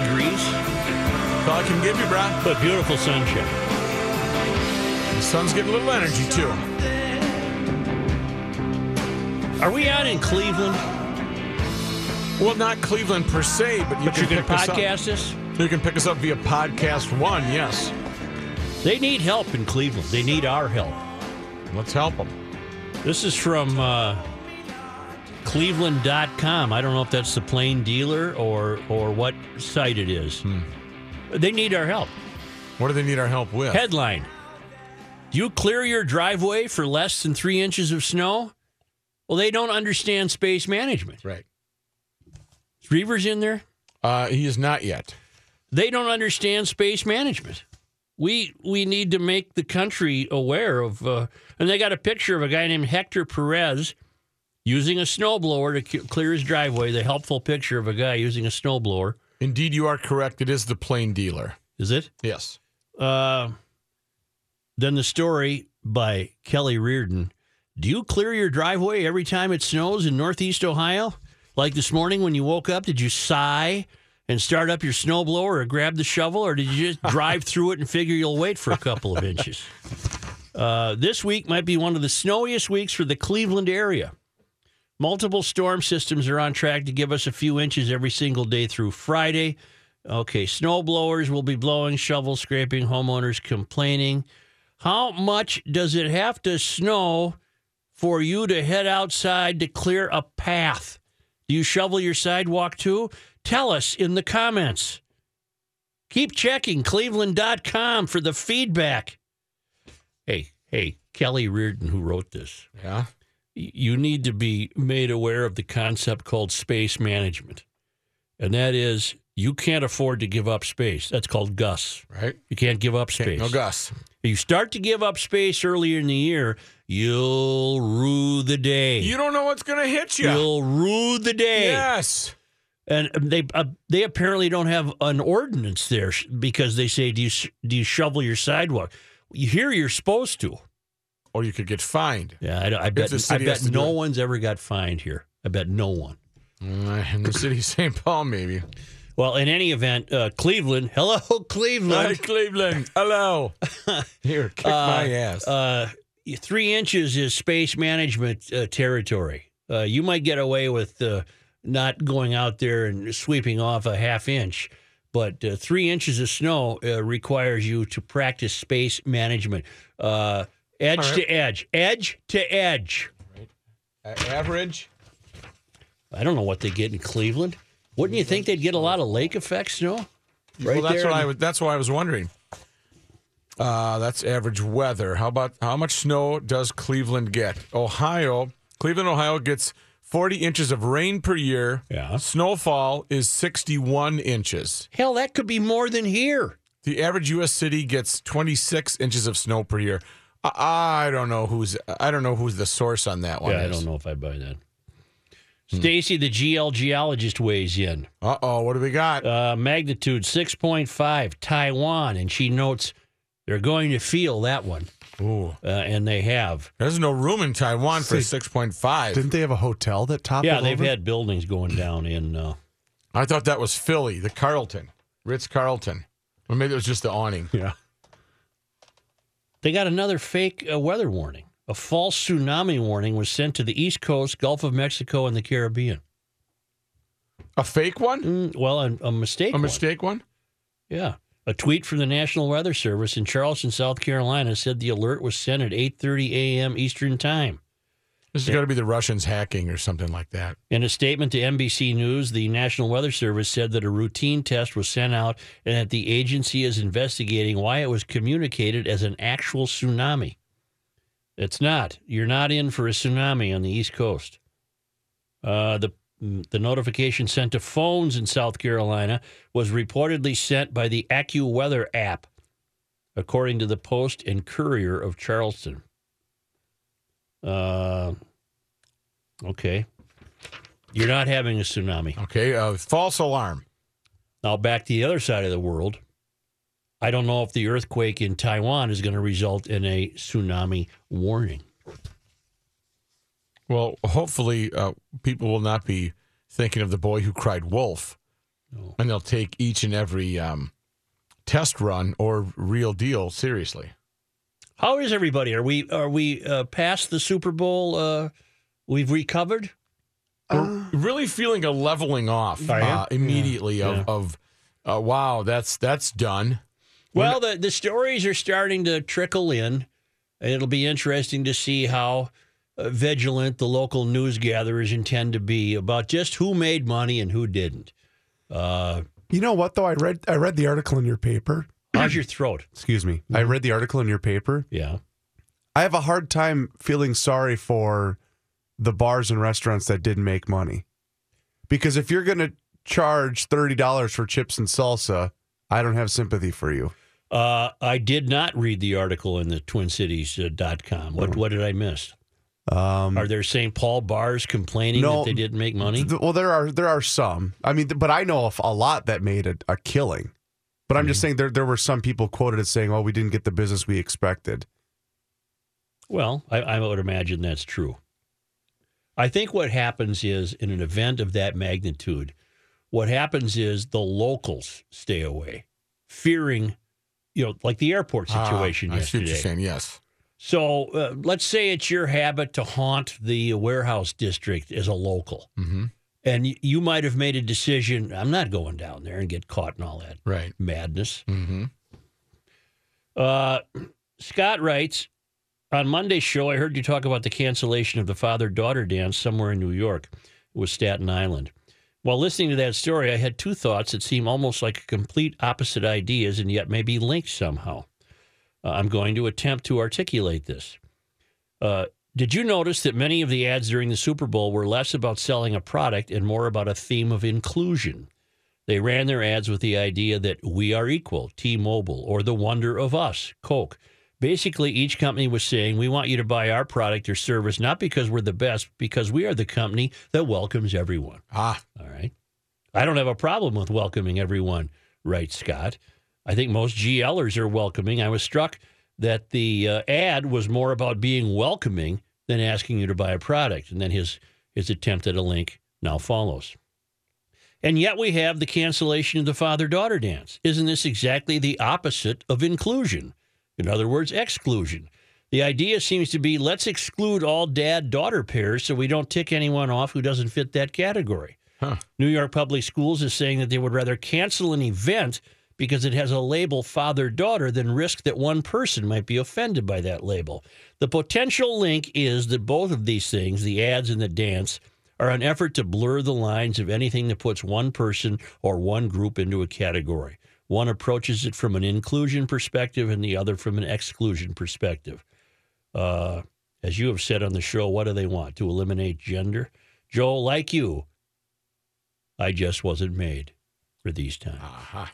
Degrees, That's all I can give you, brah. but beautiful sunshine. The sun's getting a little energy, too. Are we out in Cleveland? Well, not Cleveland per se, but you But can you can pick us up. podcast this? You can pick us up via Podcast One, yes. They need help in Cleveland. They need our help. Let's help them. This is from uh, Cleveland.com. I don't know if that's the plain dealer or or what site it is. They need our help. What do they need our help with? Headline Do you clear your driveway for less than three inches of snow? Well, they don't understand space management. Right. Is Reavers in there? Uh, he is not yet. They don't understand space management. We we need to make the country aware of, uh, and they got a picture of a guy named Hector Perez using a snowblower to c- clear his driveway. The helpful picture of a guy using a snowblower. Indeed, you are correct. It is the plain dealer. Is it? Yes. Uh, then the story by Kelly Reardon. Do you clear your driveway every time it snows in Northeast Ohio? Like this morning when you woke up, did you sigh and start up your snowblower or grab the shovel, or did you just drive through it and figure you'll wait for a couple of inches? Uh, this week might be one of the snowiest weeks for the Cleveland area. Multiple storm systems are on track to give us a few inches every single day through Friday. Okay, snow blowers will be blowing, shovel scraping, homeowners complaining. How much does it have to snow for you to head outside to clear a path? Do you shovel your sidewalk too? Tell us in the comments. Keep checking cleveland.com for the feedback. Hey, hey, Kelly Reardon, who wrote this Yeah. You need to be made aware of the concept called space management. And that is you can't afford to give up space. That's called Gus. Right. You can't give up space. no Gus. If You start to give up space earlier in the year, you'll rue the day. You don't know what's going to hit you. You'll rue the day. Yes. And they uh, they apparently don't have an ordinance there because they say do you do you shovel your sidewalk? You hear you're supposed to. Or you could get fined. Yeah, I, I bet I bet has to do no one's ever got fined here. I bet no one. Uh, in the city of St. Paul, maybe. Well, in any event, uh, Cleveland. Hello, Hi, Cleveland. Cleveland. Hello. Here, kick my ass. Uh, three inches is space management uh, territory. Uh, you might get away with uh, not going out there and sweeping off a half inch, but uh, three inches of snow uh, requires you to practice space management. Uh, edge right. to edge, edge to edge. A- average. I don't know what they get in Cleveland. Wouldn't you think they'd get a lot of lake effect snow? well, that's what I was. That's why I was wondering. Uh, that's average weather. How about how much snow does Cleveland get? Ohio, Cleveland, Ohio gets 40 inches of rain per year. Yeah. Snowfall is 61 inches. Hell, that could be more than here. The average U.S. city gets 26 inches of snow per year. I, I don't know who's I don't know who's the source on that one. Yeah, I don't know if I buy that. Stacy, the GL geologist, weighs in. Uh oh, what do we got? Uh, magnitude 6.5, Taiwan. And she notes they're going to feel that one. Ooh, Uh, and they have. there's no room in Taiwan for See, 6.5. Didn't they have a hotel that topped Yeah, it they've over? had buildings going down in. Uh, I thought that was Philly, the Carlton, Ritz Carlton. Or maybe it was just the awning. yeah. They got another fake uh, weather warning. A false tsunami warning was sent to the East Coast, Gulf of Mexico, and the Caribbean. A fake one? Mm, well, a, a mistake. A one. mistake one? Yeah. A tweet from the National Weather Service in Charleston, South Carolina said the alert was sent at 8:30 a.m. Eastern Time. This has going to be the Russians hacking or something like that. In a statement to NBC News, the National Weather Service said that a routine test was sent out and that the agency is investigating why it was communicated as an actual tsunami. It's not. You're not in for a tsunami on the East Coast. Uh, the the notification sent to phones in South Carolina was reportedly sent by the AccuWeather app, according to the Post and Courier of Charleston. Uh, okay. You're not having a tsunami. Okay, uh, false alarm. Now, back to the other side of the world. I don't know if the earthquake in Taiwan is going to result in a tsunami warning. Well, hopefully, uh, people will not be thinking of the boy who cried wolf, No. and they'll take each and every um, test run or real deal seriously. How is everybody? Are we are we uh, past the Super Bowl? Uh, we've recovered. We're really feeling a leveling off uh, immediately Yeah. of, of uh, wow, that's that's done. Well, the the stories are starting to trickle in, and it'll be interesting to see how uh, vigilant the local news gatherers intend to be about just who made money and who didn't. Uh, You know what though? I read I read the article in your paper. How's your throat? Excuse me. I read the article in your paper. Yeah. I have a hard time feeling sorry for the bars and restaurants that didn't make money. Because if you're going to charge $30 for chips and salsa, I don't have sympathy for you. Uh, I did not read the article in the TwinCities.com. What what did I miss? Um, Are there St. Paul bars complaining No. that they didn't make money? th- well, there are there are some. I mean, th- but I know of a lot that made a, a killing. But I'm just saying there there were some people quoted as saying, "Oh, we didn't get the business we expected." Well, I, I would imagine that's true. I think what happens is in an event of that magnitude, what happens is the locals stay away, fearing, you know, like the airport situation Ah, I see what yesterday. you're saying. Yes. So uh, let's say it's your habit to haunt the warehouse district as a local. Mm-hmm. And y- you might have made a decision I'm not going down there and get caught in all that Right. madness. Mm-hmm. Uh, Scott writes On Monday's show, I heard you talk about the cancellation of the father daughter dance somewhere in New York. It was Staten Island. While listening to that story, I had two thoughts that seem almost like complete opposite ideas and yet may be linked somehow. Uh, I'm going to attempt to articulate this. Uh, did you notice that many of the ads during the Super Bowl were less about selling a product and more about a theme of inclusion? They ran their ads with the idea that we are equal, T Mobile, or the wonder of us, Coke. Basically, each company was saying, we want you to buy our product or service, not because we're the best, because we are the company that welcomes everyone. Ah, All right. I don't have a problem with welcoming everyone, writes Scott. I think most GLers are welcoming. I was struck that the uh, ad was more about being welcoming than asking you to buy a product. And then his, his attempt at a link now follows. And yet we have the cancellation of the father daughter dance. Isn't this exactly the opposite of inclusion? In other words, exclusion. The idea seems to be let's exclude all dad daughter pairs so we don't tick anyone off who doesn't fit that category. Huh. New York Public Schools is saying that they would rather cancel an event because it has a label father daughter than risk that one person might be offended by that label. The potential link is that both of these things, the ads and the dance, are an effort to blur the lines of anything that puts one person or one group into a category. One approaches it from an inclusion perspective and the other from an exclusion perspective. Uh, as you have said on the show, what do they want? To eliminate gender? Joel, like you, I just wasn't made for these times. aha.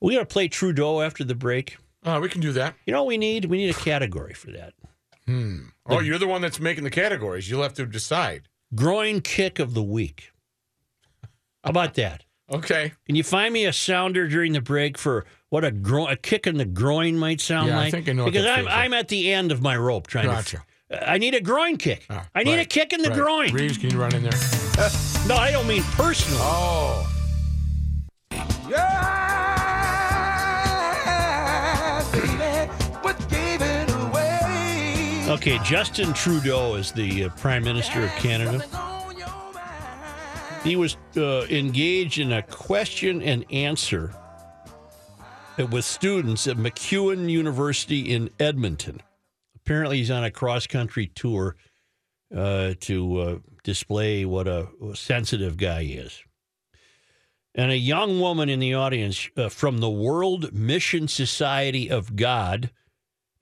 We're going to play Trudeau after the break. Uh, we can do that. You know what we need? We need a category for that. Hmm. Oh, you're the one that's making the categories. You'll have to decide. Groin kick of the week. How about that? Okay. Can you find me a sounder during the break for what a gro- a kick in the groin might sound Yeah, I think I know what because that I'm feels like. I'm at the end of my rope trying Gotcha. to. I need a groin kick. Ah, I need a kick in the right. groin. Reeves, can you run in there? No, I don't mean personal. Oh. Okay, Justin Trudeau is the uh, Prime Minister of Canada. He was uh, engaged in a question and answer with students at MacEwan University in Edmonton. Apparently, he's on a cross country tour uh, to uh, display what a, sensitive guy he is. And a young woman in the audience uh, from the World Mission Society of God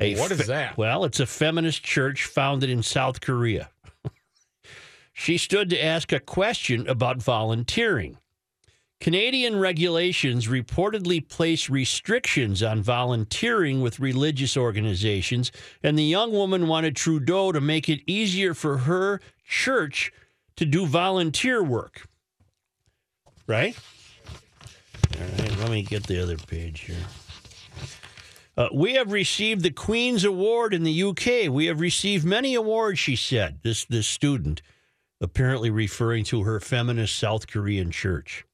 A What is that? Well, it's a feminist church founded in South Korea. she stood to ask a question about volunteering. Canadian regulations reportedly place restrictions on volunteering with religious organizations, and the young woman wanted Trudeau to make it easier for her church to do volunteer work. Right? All right, let me get the other page here. Uh, we have received the Queen's Award in the UK. We have received many awards, she said, this, this student, apparently referring to her feminist South Korean church.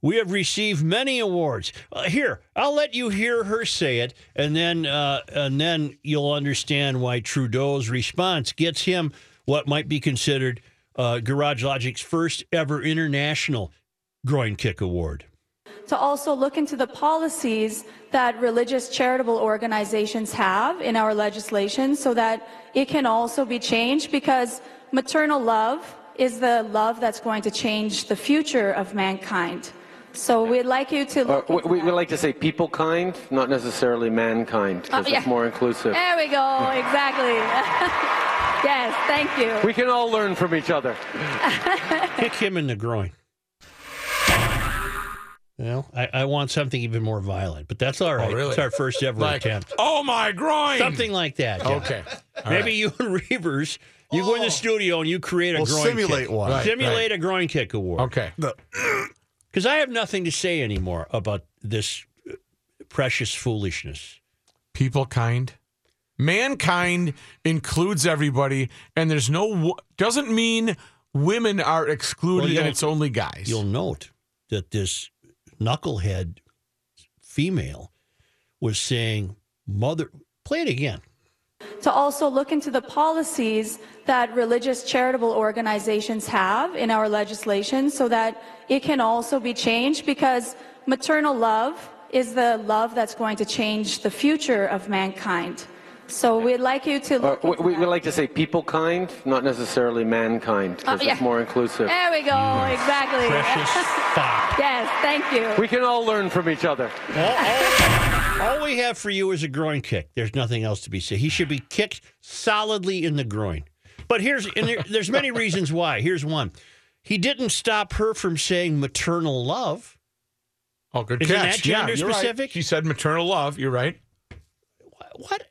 We have received many awards. Uh, here, I'll let you hear her say it, and then uh, and then you'll understand why Trudeau's response gets him what might be considered uh, Garage Logic's first ever international groin kick award. To also look into the policies that religious charitable organizations have in our legislation so that it can also be changed because maternal love is the love that's going to change the future of mankind. So we'd like you to Uh, look we, we that. we like to say people kind, not necessarily mankind, because Uh, yeah. it's more inclusive. There we go, exactly. yes, thank you. We can all learn from each other. Kick him in the groin. Well, I, I want something even more violent, but that's all right. Oh, really? It's our first ever Like, attempt. oh my groin. Something like that. yeah. Okay. All Maybe right. you and Reavers, you go in the studio and you create a We'll groin simulate kick. one. Right. Simulate a groin kick award. Okay. Because I have nothing to say anymore about this uh, precious foolishness. People kind. Mankind includes everybody, and there's no wo- doesn't mean women are excluded Well, you'll- and it's only guys. You'll note that this knucklehead female was saying, Mother, play it again. to also look into the policies that religious charitable organizations have in our legislation so that it can also be changed because maternal love is the love that's going to change the future of mankind. So we'd like you to Uh, look we, into we, that. we like to say people kind, not necessarily mankind, because Uh, yeah. it's more inclusive. There we go, exactly. Precious fuck. yes, thank you. We can all learn from each other. All, all- all we have for you is a groin kick. There's nothing else to be said. He should be kicked solidly in the groin. But here's and there, there's many reasons why. Here's one. He didn't stop her from saying maternal love. oh, good Isn't catch. that gender yeah, you're right. specific? She said maternal love. You're right. What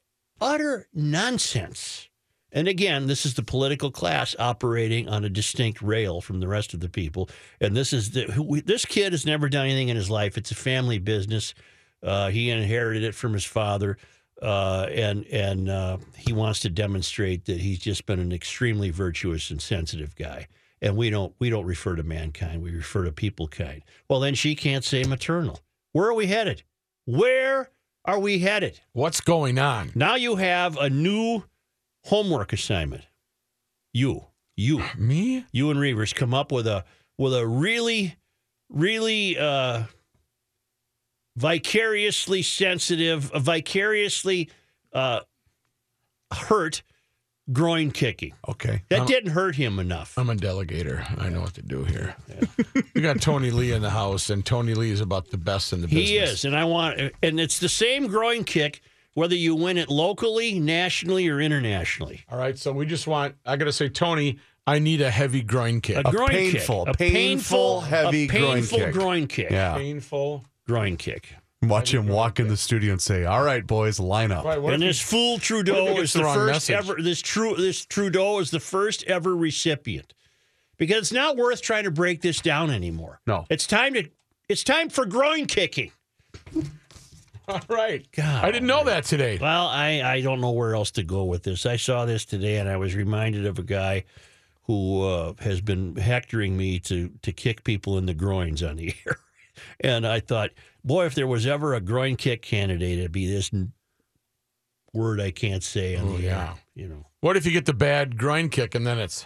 utter nonsense. And again, this is the political class operating on a distinct rail from the rest of the people. And this is the this kid has never done anything in his life. It's a family business. Uh, he inherited it from his father, uh, and and uh, he wants to demonstrate that he's just been an extremely virtuous and sensitive guy. And we don't we don't refer to mankind. We refer to people kind. Well, then she can't say maternal. Where are we headed? Where are we headed? What's going on? Now you have a new homework assignment. You, you, Me? you and Reavers come up with a with a really, really uh, vicariously sensitive, vicariously uh, hurt groin kicking. Okay. That I'm- didn't hurt him enough. I'm a delegator. I know what to do here. we got Tony Lee in the house, and Tony Lee is about the best in the business. He is, and I want, and it's the same groin kick whether you win it locally, nationally, or internationally. All right, so we just want. I got to say, Tony, I need a heavy groin kick. A groin painful, kick, a painful, heavy a groin painful kick. groin kick. Yeah. Painful. groin kick. Watch him walk in the studio and say, "All right, boys, line up." Right, and this he- fool Trudeau is the the first message? ever. This true. This Trudeau is the first ever recipient because it's not worth trying to break this down anymore. No. it's time to. It's time for groin kicking. All right. God, I didn't know that today. Well, I I don't know where else to go with this. I saw this today and I was reminded of a guy who uh, has been hectoring me to to kick people in the groins on the air, and I thought, boy, if there was ever a groin kick candidate, it'd be this n- word I can't say on Oh, the yeah. air. You know. What if you get the bad groin kick and then it's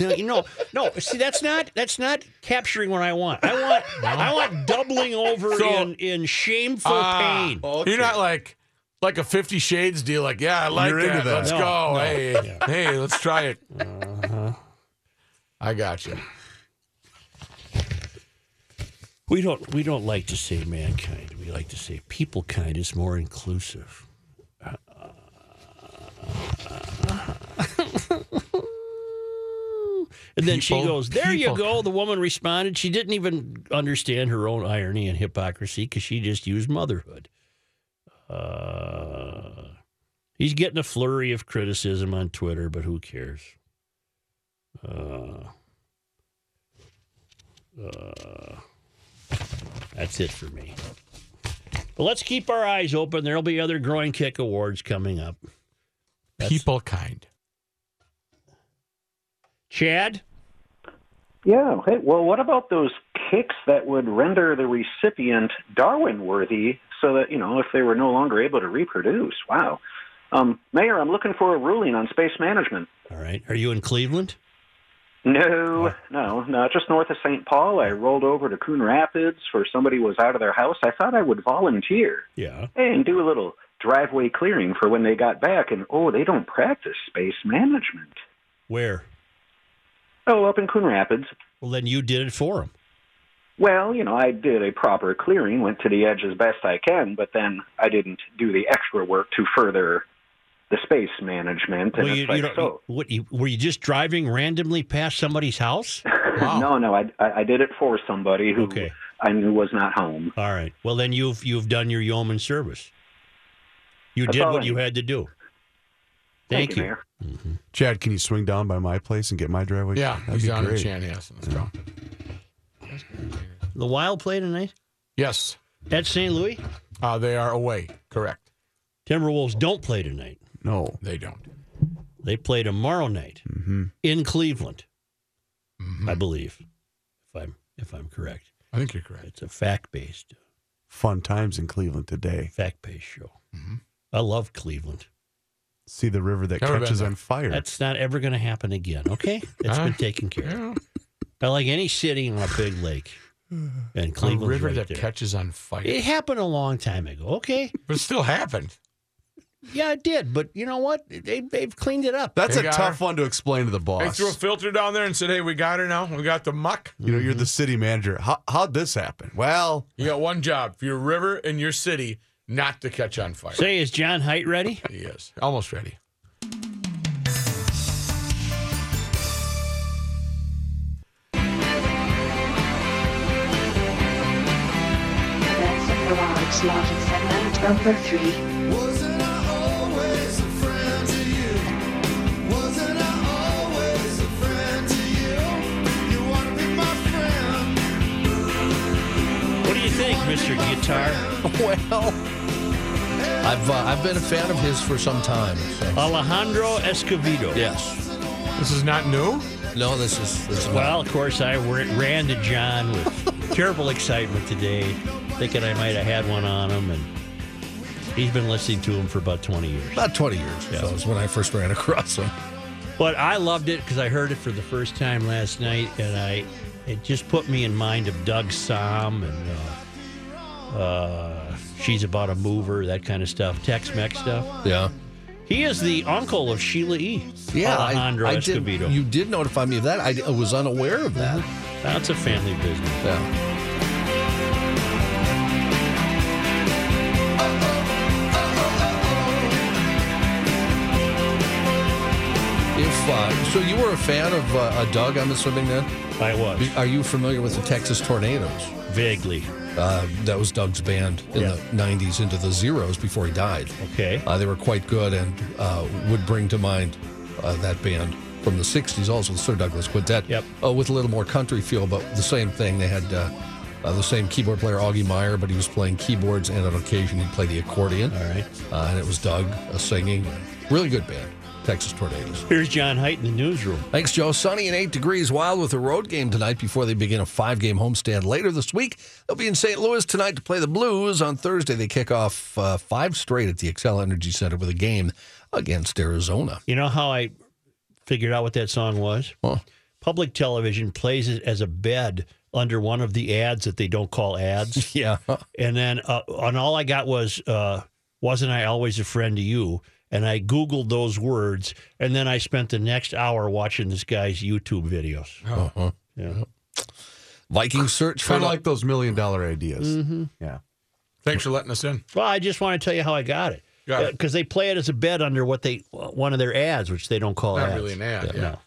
No, you know, no. See, that's not that's not capturing what I want. I want I want doubling over So- in in shameful Ah, pain. You're not like like a Fifty Shades deal. Like, yeah, I like You're that. into that. Let's No, go. no. Hey, hey, let's try it. Uh-huh. I got you. We don't we don't like to say mankind. We like to say people kind is more inclusive. And then she goes, "There you people go." The woman responded. She didn't even understand her own irony and hypocrisy because she just used motherhood. Uh, he's getting a flurry of criticism on Twitter, but who cares? Uh, uh, that's it for me. But let's keep our eyes open. There'll be other groin kick awards coming up. That's- People kind. Chad, Yeah. Hey, well, what about those kicks that would render the recipient Darwin worthy so that, you know, if they were no longer able to reproduce? Wow. Um, Mayor, I'm looking for a ruling on space management. all right. Are you in Cleveland? No, no, no, just north of St. Paul. I rolled over to Coon Rapids for somebody was out of their house. I thought I would volunteer Yeah. and do a little driveway clearing for when they got back. And, oh, they don't practice space management. Where? Oh, up in Coon Rapids. Well, then you did it for them. Well, you know, I did a proper clearing, went to the edge as best I can, but then I didn't do the extra work to further the space management. And Well, it's you, like, you so, what, you, were you just driving randomly past somebody's house? no, no, I, I I did it for somebody who Okay. I knew was not home. All right. Well, then you've you've done your yeoman service. You That's did what I you need. had to do. Thank, Thank, you, you. Mayor. Chad, can you swing down by my place and get my driveway? Yeah, That'd he's be on in great. Chanhassen. Let's go. The Wild play tonight Yes, at St. Louis. uh, they are away. Correct. Timberwolves don't play tonight. No. They don't. They play tomorrow night Mm-hmm. in Cleveland, Mhm. I believe, if I'm if I'm correct. I think you're correct. It's a fact based Fun times in Cleveland today. fact based show. Mm-hmm. I love Cleveland. See the river that Never catches on fire. That's not ever going to happen again. Okay, it's Uh, been taken care of. I like any city on a big lake, and Cleveland river right that there. catches on fire. It happened a long time ago. Okay, but it still happened. Yeah, it did. But you know what? They they've cleaned it up. That's They a got tough her. one to explain to the boss. They boss. threw a filter down there and said, "Hey, we got her now. We got the muck. you know, you're the city manager. How, how'd this happen? Well, You got one job for your river and your city not to catch on fire." Say, is John Height ready? He is almost ready. Commencing garage logic segment number three. What do you think, Mister Guitar? Well, I've uh, I've been a fan of his for some time. so- Alejandro Escovedo. Yes. This is not new. No, this is this is Well, of course, I ran to John with terrible excitement today, thinking I might have had one on him, and he's been listening to him for about 20 years. about 20 years. Yeah. So was when I first ran across him. But I loved it because I heard it for the first time last night, and I it just put me in mind of Doug Sahm and uh, uh, she's about a mover, that kind of stuff, Tex-Mex stuff. Yeah. He is the uncle of Sheila E. Yeah, I, Alejandro I did. Escovedo. You did notify me of that. I, I was unaware of that. That's a family business. Yeah. If uh, so, you were a fan of uh, uh, Doug. I'm assuming then. I was Are you familiar with the Texas Tornadoes? vaguely Uh, that was Doug's band in Yeah. the 90s into the zeros before he died. okay. Uh, they were quite good and uh, would bring to mind uh, that band from the 60s, also the Sir Douglas Quintet, Yep. uh, with a little more country feel, but the same thing. They had uh, uh, the same keyboard player, Augie Meyer, but he was playing keyboards and on occasion he'd play the accordion. All right. Uh, and it was Doug uh, singing. Really good band, Texas Tornadoes. Here's John Height in the newsroom. Thanks, Joe. Sunny and 8 degrees wild with a road game tonight before they begin a five game homestand later this week. They'll be in St. Louis tonight to play the Blues. On Thursday, they kick off uh, five straight at the Xcel Energy Center with a game against Arizona. You know how I figured out what that song was? Huh. Public television plays it as a bed under one of the ads that they don't call ads. Yeah. and then uh, and all I got was uh, wasn't I always a friend to you? And I googled those words, and then I spent the next hour watching this guy's YouTube videos. Uh-huh. Yeah. Vikings search for Kind of like those million dollar ideas. Mm-hmm. Yeah. Thanks for letting us in. Well, I just want to tell you how I got it. Got it. Because they play it as a bet under what they one of their ads, which they don't call Not ads. really an ad, yeah. No.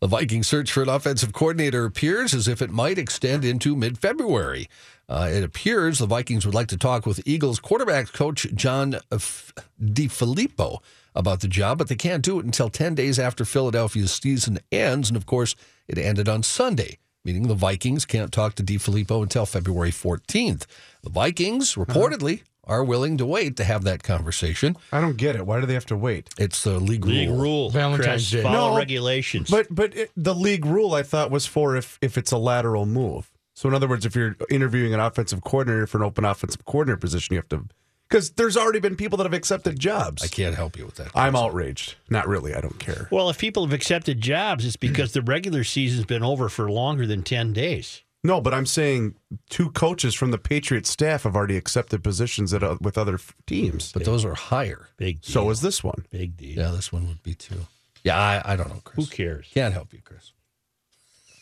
The Vikings search for an offensive coordinator appears as if it might extend into mid February. Uh, it appears the Vikings would like to talk with Eagles quarterback coach John F- DeFilippo about the job, but they can't do it until 10 days after Philadelphia's season ends. And of course, it ended on Sunday, meaning the Vikings can't talk to DeFilippo until February 14th. The Vikings reportedly are willing to wait to have that conversation. I don't get it. Why do they have to wait? It's the league, League rule. rule. Valentine's Chris, Day. Follow No, regulations. But but it, the league rule I thought was for if if it's a lateral move. So in other words, if you're interviewing an offensive coordinator for an open offensive coordinator position, you have to because there's already been people that have accepted jobs. I can't help you with that. I'm outraged. Not really. I don't care. well, if people have accepted jobs, it's because the regular season's been over for longer than ten days. No, but I'm saying two coaches from the Patriots staff have already accepted positions at, uh, with other f- teams. But those are higher. Big deal. So is this one. big deal. Yeah, this one would be too. Yeah, I, I don't know, Chris. Who cares? Can't help you, Chris.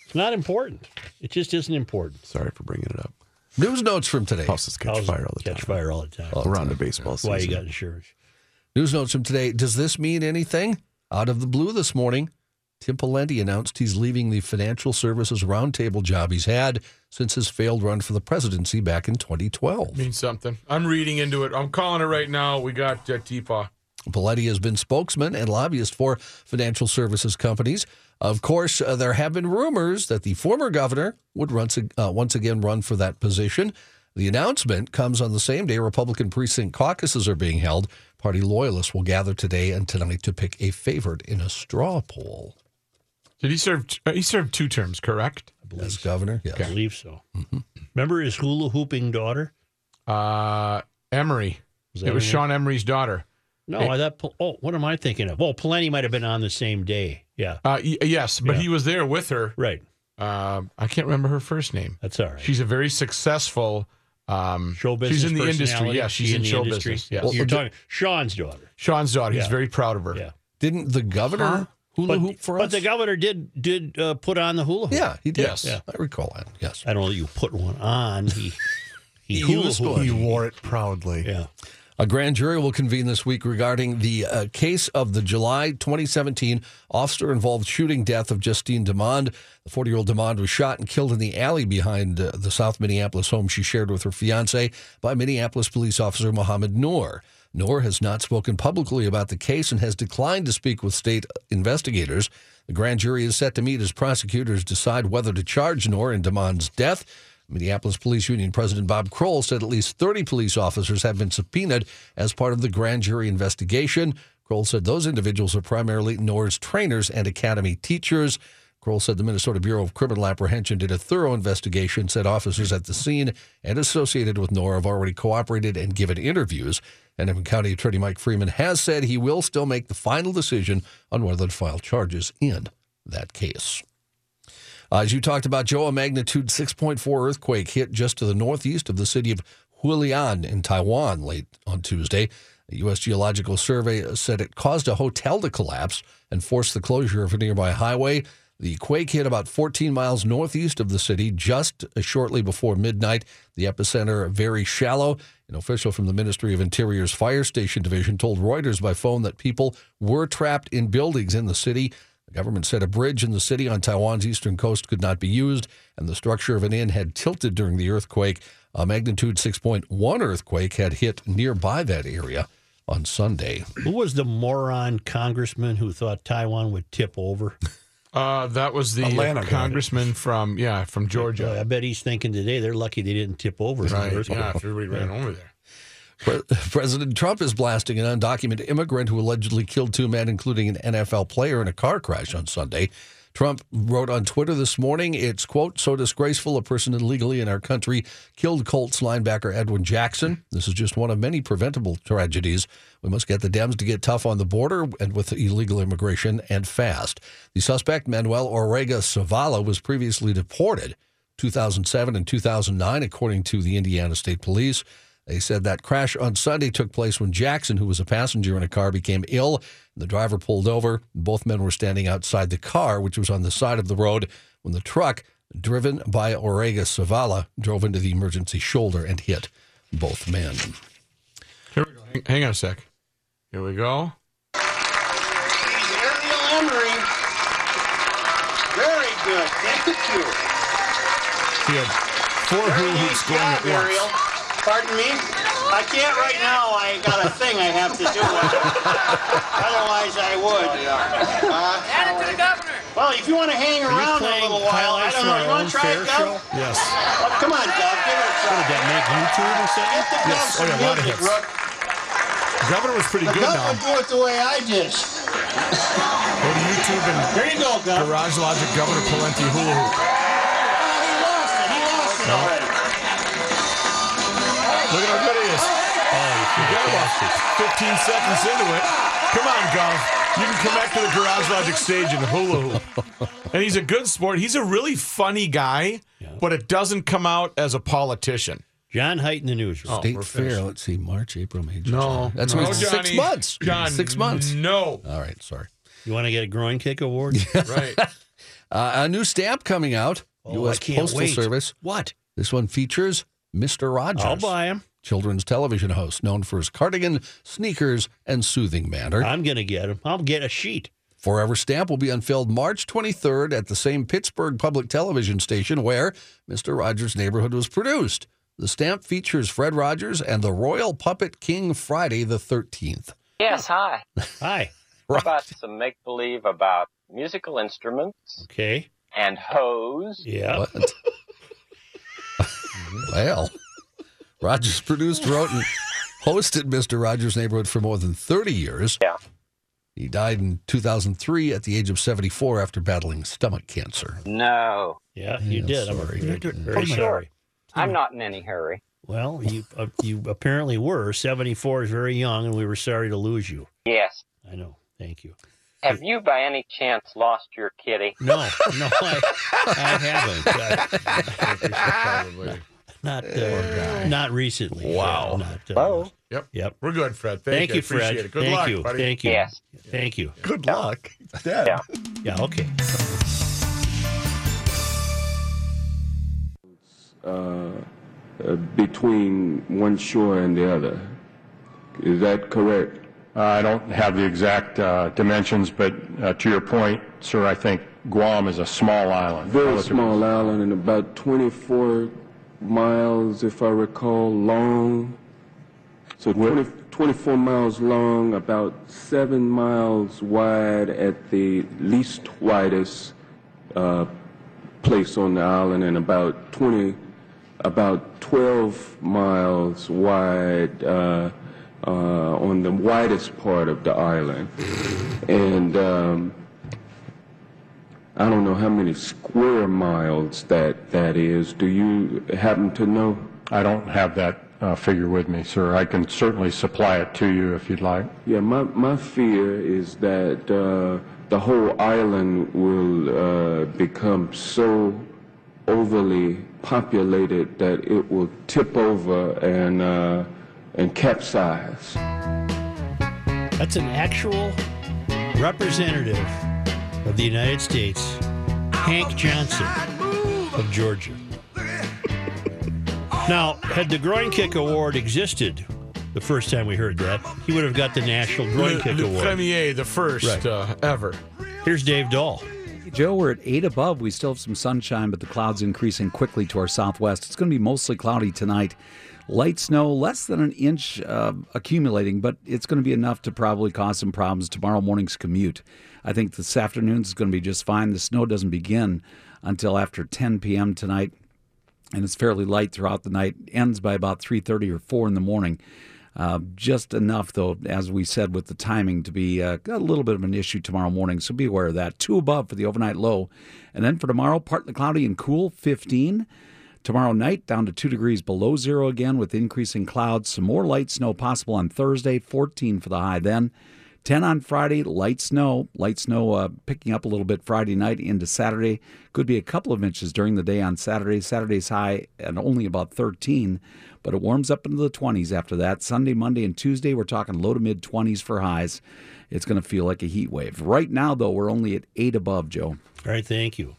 It's not important. It just isn't important. Sorry for bringing it up. News notes from today. Houses catch How's- fire all the catch time. fire all the time. We're on to baseball That's season. why you got insurance. News notes from today. Does this mean anything? Out of the blue this morning, Tim Pawlenty announced he's leaving the financial services roundtable job he's had since his failed run for the presidency back in 2012. Means something. I'm reading into it. I'm calling it right now. We got uh, T-Paw. Pawlenty has been spokesman and lobbyist for financial services companies. Of course, uh, there have been rumors that the former governor would once, uh, once again run for that position. The announcement comes on the same day Republican precinct caucuses are being held. Party loyalists will gather today and tonight to pick a favorite in a straw poll. Did he serve? Uh, he served two terms, correct? As governor, yes. I believe so. Remember his hula hooping daughter? Uh, Emery. Was It was name? Sean Emery's daughter. No, I thought. Oh, what am I thinking of? Well, Pawlenty might have been on the same day. Yeah, Uh, y- yes, but Yeah. he was there with her. right. Um, I can't remember her first name. That's all right. She's a very successful. Um, show business. She's in the industry. personality? Yeah, she's She in, show industry? business. Yeah. Yes. You're talking Sean's daughter. Sean's daughter. He's very proud of her. Yeah, Didn't the governor hula but, hoop for but us? the governor did did uh, put on the hula hoop. yeah, he did. Yes. Yeah. I recall that. Yes. I don't know that you put one on. He he, He hula used hooped. He wore it proudly. Yeah. A grand jury will convene this week regarding the uh, case of the July 2017 officer involved shooting death of Justine Damond. The 40 year old Damond was shot and killed in the alley behind uh, the South Minneapolis home she shared with her fiance by Minneapolis police officer Mohammed Noor. Noor has not spoken publicly about the case and has declined to speak with state investigators. The grand jury is set to meet as prosecutors decide whether to charge Noor in Damond's death. Minneapolis Police Union President Bob Kroll said at least 30 police officers have been subpoenaed as part of the grand jury investigation. Kroll said those individuals are primarily Noor's trainers and academy teachers. Kroll said the Minnesota Bureau of Criminal Apprehension did a thorough investigation, said officers at the scene and associated with Nora have already cooperated and given interviews. And County Attorney Mike Freeman has said he will still make the final decision on whether to file charges in that case. Uh, as you talked about, Joe, a magnitude 6.4 earthquake hit just to the northeast of the city of Hualien in Taiwan late on Tuesday. The U.S. Geological Survey said it caused a hotel to collapse and forced the closure of a nearby highway. The quake hit about 14 miles northeast of the city just uh, shortly before midnight. The epicenter very shallow. An official from the Ministry of Interior's Fire Station Division told Reuters by phone that people were trapped in buildings in the city. The government said a bridge in the city on Taiwan's eastern coast could not be used, and the structure of an inn had tilted during the earthquake. A magnitude 6.1 earthquake had hit nearby that area on Sunday. Who was the moron congressman who thought Taiwan would tip over? Uh, that was the Atlanta congressman from yeah from Georgia. I bet he's thinking today they're lucky they didn't tip over. Right. Yeah. If everybody ran over there. President Trump is blasting an undocumented immigrant who allegedly killed two men, including an NFL player, in a car crash on Sunday. Trump wrote on Twitter this morning, it's, quote, so disgraceful a person illegally in our country killed Colts linebacker Edwin Jackson. This is just one of many preventable tragedies. We must get the Dems to get tough on the border and with illegal immigration and fast. The suspect, Manuel Orega Zavala, was previously deported 2007 and 2009, according to the Indiana State Police. They said that crash on Sunday took place when Jackson, who was a passenger in a car, became ill. And the driver pulled over. Both men were standing outside the car, which was on the side of the road, when the truck driven by Orega Savala, drove into the emergency shoulder and hit both men. Here we go. Hang, hang on a sec. Here we go. Ariel Emery. Very good. Thank you. He had four hula hoops going at job, once. Ariel. Pardon me? I can't right now. I got a thing I have to do. Otherwise, I would. Uh, Hand it to the governor. well, if you want to hang around a little while, I don't know. You want to try it, Gov? Yes. Oh, come on, Gov. Give it a try. Did that make YouTube or something? Get the Gov Yes. Oh, yeah, a lot of music, hits. Rook. Governor was pretty The good Gov now. would do it the way I did. Go to YouTube and There you go, Gov. Garage Logic Governor Pawlenty hula hoop. Oh, he lost it. He lost it already. Look at how good he is. Oh, You got about 15 seconds into it. Come on, Gov. You can come back to the Garage Logic stage and hula hoop. And he's a good sport. He's a really funny guy, but it doesn't come out as a politician. John Height in the newsroom. Oh, State we're Fair, finished. let's see, March, April, May, June. No, July. That's no, when it's six Johnny. months. John, six months. No. All right, sorry. You want to get a groin kick award? Right. Uh, a new stamp coming out. Oh, U.S. I can't Postal wait. Service. What? This one features Mr. Rogers. I'll buy him. Children's television host known for his cardigan, sneakers, and soothing manner. I'm going to get him. I'll get a sheet. Forever Stamp will be unveiled March 23rd at the same Pittsburgh public television station where Mr. Rogers' Neighborhood was produced. The stamp features Fred Rogers and the Royal Puppet King Friday the 13th. Yes, hi. Hi. How about some make believe about musical instruments Okay. and hose? Yeah. What? well, Rogers produced, wrote, and hosted Mr. Rogers' Neighborhood for more than 30 years. Yeah. He died in 2003 at the age of 74 after battling stomach cancer. No, Yeah, you Yeah, did. sorry. I'm very, very Oh, sure. sorry. I'm not in any hurry. Well, you uh, you apparently were. 74 is very young, and we were sorry to lose you. Yes. I know. Thank you. Have you by any chance lost your kitty? No, no, I, I haven't. Probably. Not uh, not recently. Wow. Not, uh, Hello? Yep. Yep. We're good, Fred. Thank, Thank, you, Appreciate Fred. it. Good Thank luck, you. buddy. Thank you. Yes. Thank you. Good luck. Dad. Yeah. Yeah. Okay. uh, uh, between one shore and the other. Is that correct? Uh, I don't have the exact uh, dimensions, but uh, to your point, sir, I think Guam is a small island. Very small island and about 24 miles, if I recall, long. So 20, 24 miles long, about seven miles wide at the least widest uh, place on the island, and about 20, about 12 miles wide uh, uh, on the widest part of the island. And um, I don't know how many square miles that that is. Do you happen to know? I don't have that uh, figure with me, sir. I can certainly supply it to you if you'd like. Yeah, my, my fear is that uh, the whole island will uh, become so overly populated that it will tip over and uh, and capsize. That's an actual representative of the United States, Hank Johnson of Georgia. Now, had the groin kick award existed the first time we heard that, he would have got the National Groin Le, Kick le Award. premier, the first Right. uh, ever. Here's Dave Dahl. Joe, we're at eight above. We still have some sunshine, but the clouds increasing quickly to our southwest. It's going to be mostly cloudy tonight. Light snow, less than an inch uh, accumulating, but it's going to be enough to probably cause some problems tomorrow morning's commute. I think this afternoon is going to be just fine. The snow doesn't begin until after 10 p.m. tonight, and it's fairly light throughout the night. Ends by about 3:30 or 4 in the morning. Uh, just enough, though, as we said, with the timing to be uh, a little bit of an issue tomorrow morning. So be aware of that. Two above for the overnight low. And then for tomorrow, partly cloudy and cool, 15. Tomorrow night, down to 2 degrees below zero again with increasing clouds. Some more light snow possible on Thursday, 14 for the high then. 10 on Friday, light snow. Light snow uh, picking up a little bit Friday night into Saturday. Could be a couple of inches during the day on Saturday. Saturday's high and only about 13, but it warms up into the 20s after that. Sunday, Monday, and Tuesday, we're talking low to mid 20s for highs. It's going to feel like a heat wave. Right now, though, we're only at 8 above, Joe. All right, thank you.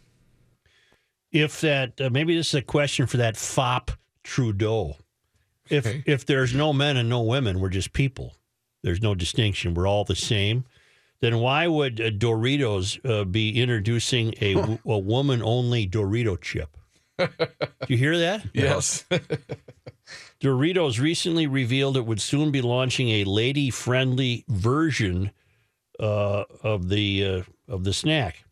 if that uh, maybe this is a question for that fop Trudeau. If Okay. if there's no men and no women, we're just people. There's no distinction. We're all the same. Then why would uh, Doritos uh, be introducing a, w- a woman only Dorito chip? Do you hear that? Yes. Doritos recently revealed it would soon be launching a lady-friendly version uh, of the uh, of the snack.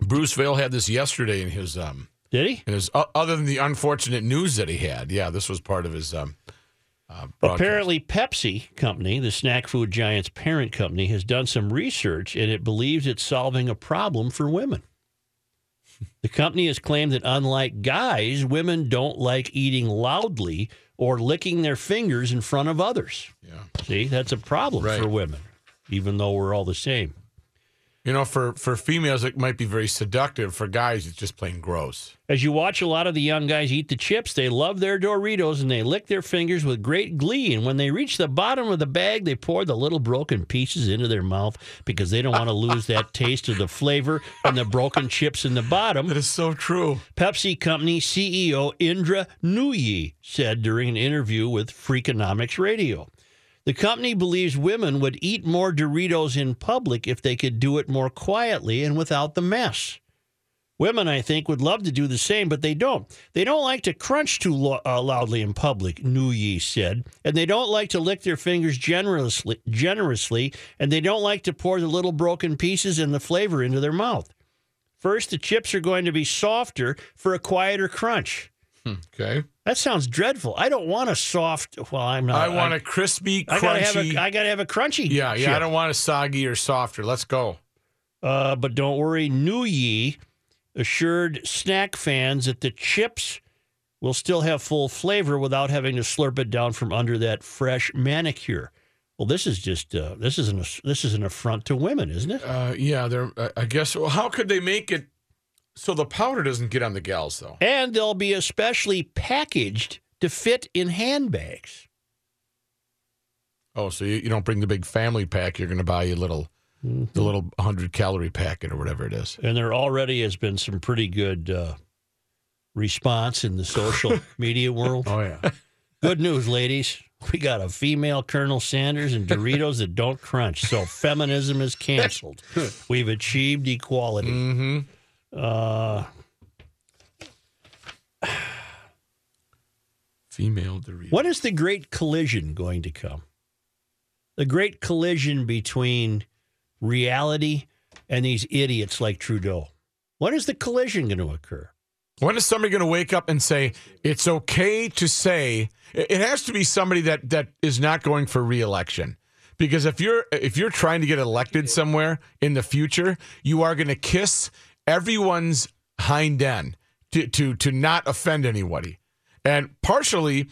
Bruce Vail had this yesterday in his um Did he? in his other than the unfortunate news that he had. Yeah, this was part of his um uh. Apparently, Pepsi Company, the snack food giant's parent company, has done some research and it believes it's solving a problem for women. The company has claimed that unlike guys, women don't like eating loudly or licking their fingers in front of others. Yeah. See, that's a problem Right. for women, even though we're all the same. You know, for for females it might be very seductive. For guys, it's just plain gross. As you watch a lot of the young guys eat the chips, they love their Doritos and they lick their fingers with great glee. And when they reach the bottom of the bag, they pour the little broken pieces into their mouth because they don't want to lose that taste of the flavor and the broken chips in the bottom. That is so true. Pepsi Company CEO Indra Nooyi said during an interview with Freakonomics Radio. The company believes women would eat more Doritos in public if they could do it more quietly and without the mess. Women, I think, would love to do the same, but they don't. They don't like to crunch too lo- uh, loudly in public, Nooyi said, and they don't like to lick their fingers generously, generously, and they don't like to pour the little broken pieces and the flavor into their mouth. First, the chips are going to be softer for a quieter crunch. Okay. That sounds dreadful. I don't want a soft. Well, I'm not. I want a crispy, I gotta have crunchy. a. I gotta have a crunchy. yeah, yeah. I don't want a soggy or softer. Let's go. Uh, but don't worry, Nooyi assured snack fans that the chips will still have full flavor without having to slurp it down from under that fresh manicure. Well, this is just uh, this is an this is an affront to women, isn't it? Uh, yeah, they're. I- I guess. Well, how could they make it so the powder doesn't get on the gals though? And they'll be especially packaged to fit in handbags. Oh, so you, you don't bring the big family pack. You're going to buy a little, the little 100 calorie packet or whatever it is. And there already has been some pretty good uh, response in the social media world. Oh yeah. Good news, ladies. We got a female Colonel Sanders and Doritos that don't crunch. So feminism is canceled. We've achieved equality. Mm-hmm. Uh, Female Doritos. when is the great collision going to come? The great collision between reality and these idiots like Trudeau. When is the collision going to occur? When is somebody going to wake up and say it's okay to say it it has to be somebody that that is not going for reelection? Because if you're if you're trying to get elected somewhere in the future, you are going to kiss everyone's hind end to to to not offend anybody, and partially,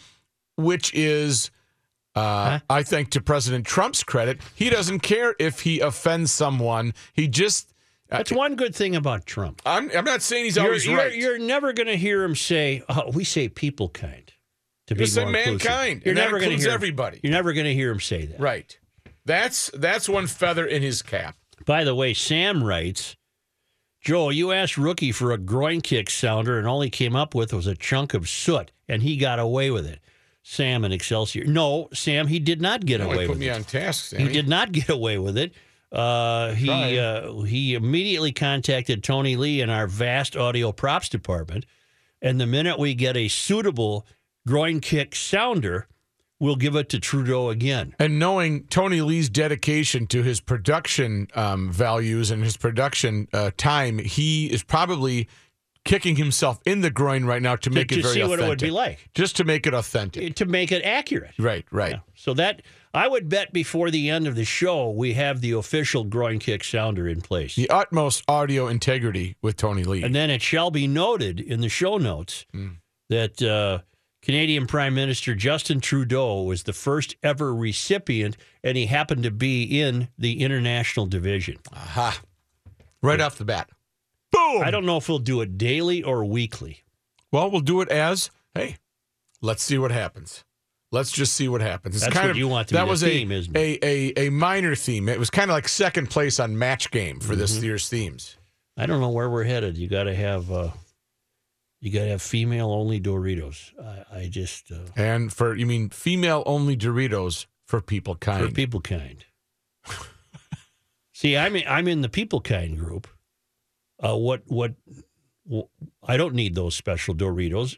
which is. Uh, I think to President Trump's credit, he doesn't care if he offends someone. He just. That's one good thing about Trump. I'm, I'm not saying he's You're, always you're, right. you're never going to hear him say, oh, we say people kind to be say mankind, You're never going to hear him- everybody. You're never going to hear him say that. Right. That's that's one feather in his cap. By the way, Sam writes, Joel, you asked Rookie for a groin kick sounder, and all he came up with was a chunk of soot, and he got away with it. Sam and Excelsior. No, Sam, he did not get You away put with me it. on task, He did not get away with it. Uh, he uh, he immediately contacted Tony Lee in our vast audio props department, and the minute we get a suitable groin kick sounder, we'll give it to Trudeau again. And knowing Tony Lee's dedication to his production um, values and his production uh, time, he is probably kicking himself in the groin right now to make to it very to see what it would be like. Just to make it authentic. to make it accurate. Right, right. So that I would bet before the end of the show we have the official groin kick sounder in place. The utmost audio integrity with Tony Lee. And then it shall be noted in the show notes Mm. that uh, Canadian Prime Minister Justin Trudeau was the first ever recipient, and he happened to be in the international division. Aha. Right off the bat. Boom. I don't know if he'll do it daily or weekly. Well, we'll do it as hey, let's see what happens. Let's just see what happens. It's That's kind what of you want to that the was theme, a, isn't a, a a minor theme. It was kind of like second place on match game for Mm-hmm. this year's themes. I don't know where we're headed. You got to have uh, You got to have female only Doritos. I, I just uh, And for you mean female only Doritos for people kind. for people kind. See, I'm in, I'm in the people kind group. Uh, what what? wh- I don't need those special Doritos.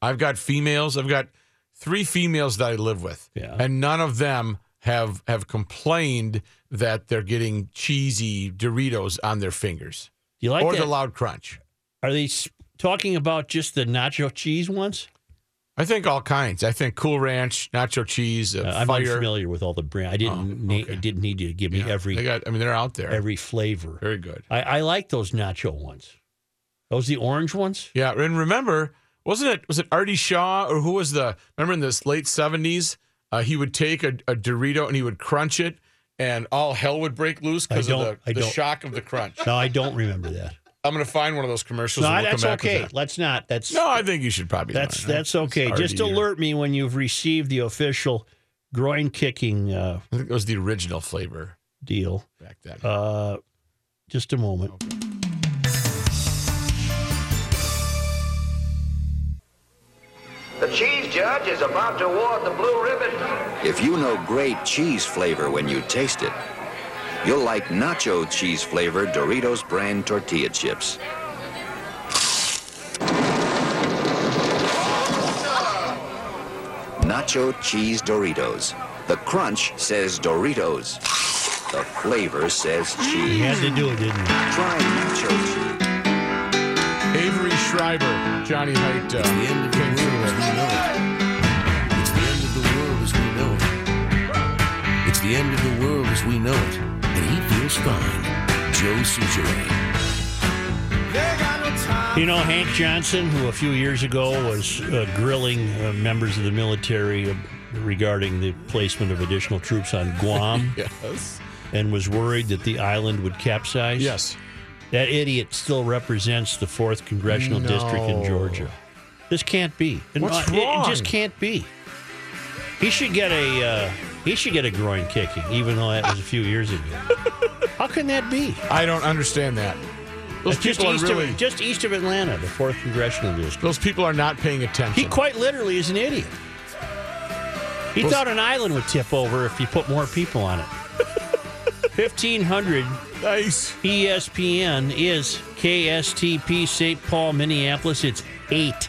I've got females. I've got three females that I live with, Yeah. and none of them have have complained that they're getting cheesy Doritos on their fingers You like or that? the loud crunch. Are they talking about just the nacho cheese ones? I think all kinds. I think Cool Ranch, Nacho Cheese, uh, Uh, I'm Fire. unfamiliar with all the brand. I didn't. na- I didn't need you to give me Yeah, every They got. I mean, they're out there. every flavor. Very good. I, I like those nacho ones. Those the orange ones. Yeah, and remember, wasn't it was it Artie Shaw or who was the remember in this late seventies? Uh, he would take a, a Dorito and he would crunch it, and all hell would break loose because of the, the shock of the crunch. No, I don't remember that. I'm going to find one of those commercials. No, and we'll that's come back with okay. that. Let's not. That's No, I think you should probably. that's learn. that's okay. Just already- alert me when you've received the official groin kicking uh, I think it was the original flavor deal. back then. Uh, just a moment. The cheese judge is about to award the blue ribbon. If you know great cheese flavor when you taste it, you'll like nacho cheese flavored Doritos brand tortilla chips. Nacho cheese Doritos. The crunch says Doritos. The flavor says cheese. You had to do it, didn't you? Try nacho cheese. Avery Schreiber, Johnny Height. Uh, came through there. It's the end of the world as we know it. It's the end of the world as we know it. And he feels fine. Joe Soucheray. You know, Hank Johnson, who a few years ago was uh, grilling uh, members of the military uh, regarding the placement of additional troops on Guam Yes. and was worried that the island would capsize. Yes. That idiot still represents the 4th Congressional District in Georgia. This can't be. It- What's it, it just can't be. He should get a uh, he should get a groin kicking, even though that was a few years ago. How can that be? I don't understand that. Those It's just people are east really. of just east of Atlanta, the 4th Congressional District. Those people are not paying attention. He quite literally is an idiot. He Well, thought an island would tip over if you put more people on it. 1500 nice. ESPN is KSTP St. Paul, Minneapolis. It's 8